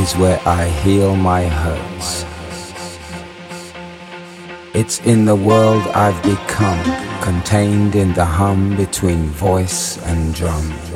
is where I heal my hurts. It's in the world I've become, contained in the hum between voice and drum.